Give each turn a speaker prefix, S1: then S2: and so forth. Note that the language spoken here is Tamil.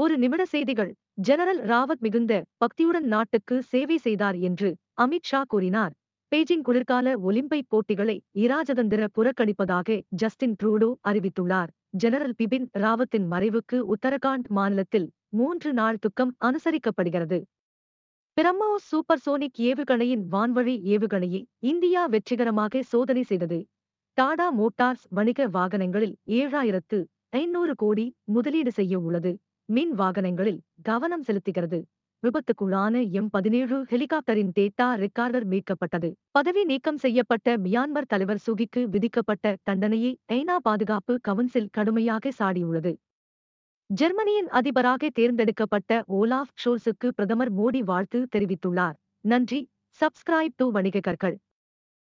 S1: ஒரு நிமிட செய்திகள். ஜெனரல் ராவத் மிகுந்த பக்தியுடன் நாட்டுக்கு சேவை செய்தார் என்று அமித் ஷா கூறினார். பெய்ஜிங் குளிர்கால ஒலிம்பிக் போட்டிகளை இராஜதந்திர புறக்கணிப்பதாக ஜஸ்டின் ட்ரூடோ அறிவித்துள்ளார். ஜெனரல் பிபின் ராவத்தின் மறைவுக்கு உத்தரகாண்ட் மாநிலத்தில் மூன்று நாள் துக்கம் அனுசரிக்கப்படுகிறது. பிரம்மோஸ் சூப்பர்சோனிக் ஏவுகணையின் வான்வழி ஏவுகணையை இந்தியா வெற்றிகரமாக சோதனை செய்தது. டாடா மோட்டார்ஸ் வணிக வாகனங்களில் ஏழாயிரத்து ஐநூறு கோடி முதலீடு செய்ய உள்ளது. மின் வாகனங்களில் கவனம் செலுத்துகிறது. விபத்துக்குள்ளான எம் பதினேழு ஹெலிகாப்டரின் டேட்டா ரெக்கார்டர் மீட்கப்பட்டது. பதவி நீக்கம் செய்யப்பட்ட மியான்மர் தலைவர் சுகிக்கு விதிக்கப்பட்ட தண்டனையை ஐநா பாதுகாப்பு கவுன்சில் கடுமையாக சாடியுள்ளது. ஜெர்மனியின் அதிபராக தேர்ந்தெடுக்கப்பட்ட ஓலாஃப் ஷோல்ஸுக்கு பிரதமர் மோடி வாழ்த்து தெரிவித்துள்ளார். நன்றி. சப்ஸ்கிரைப் டு வணிக கற்கள்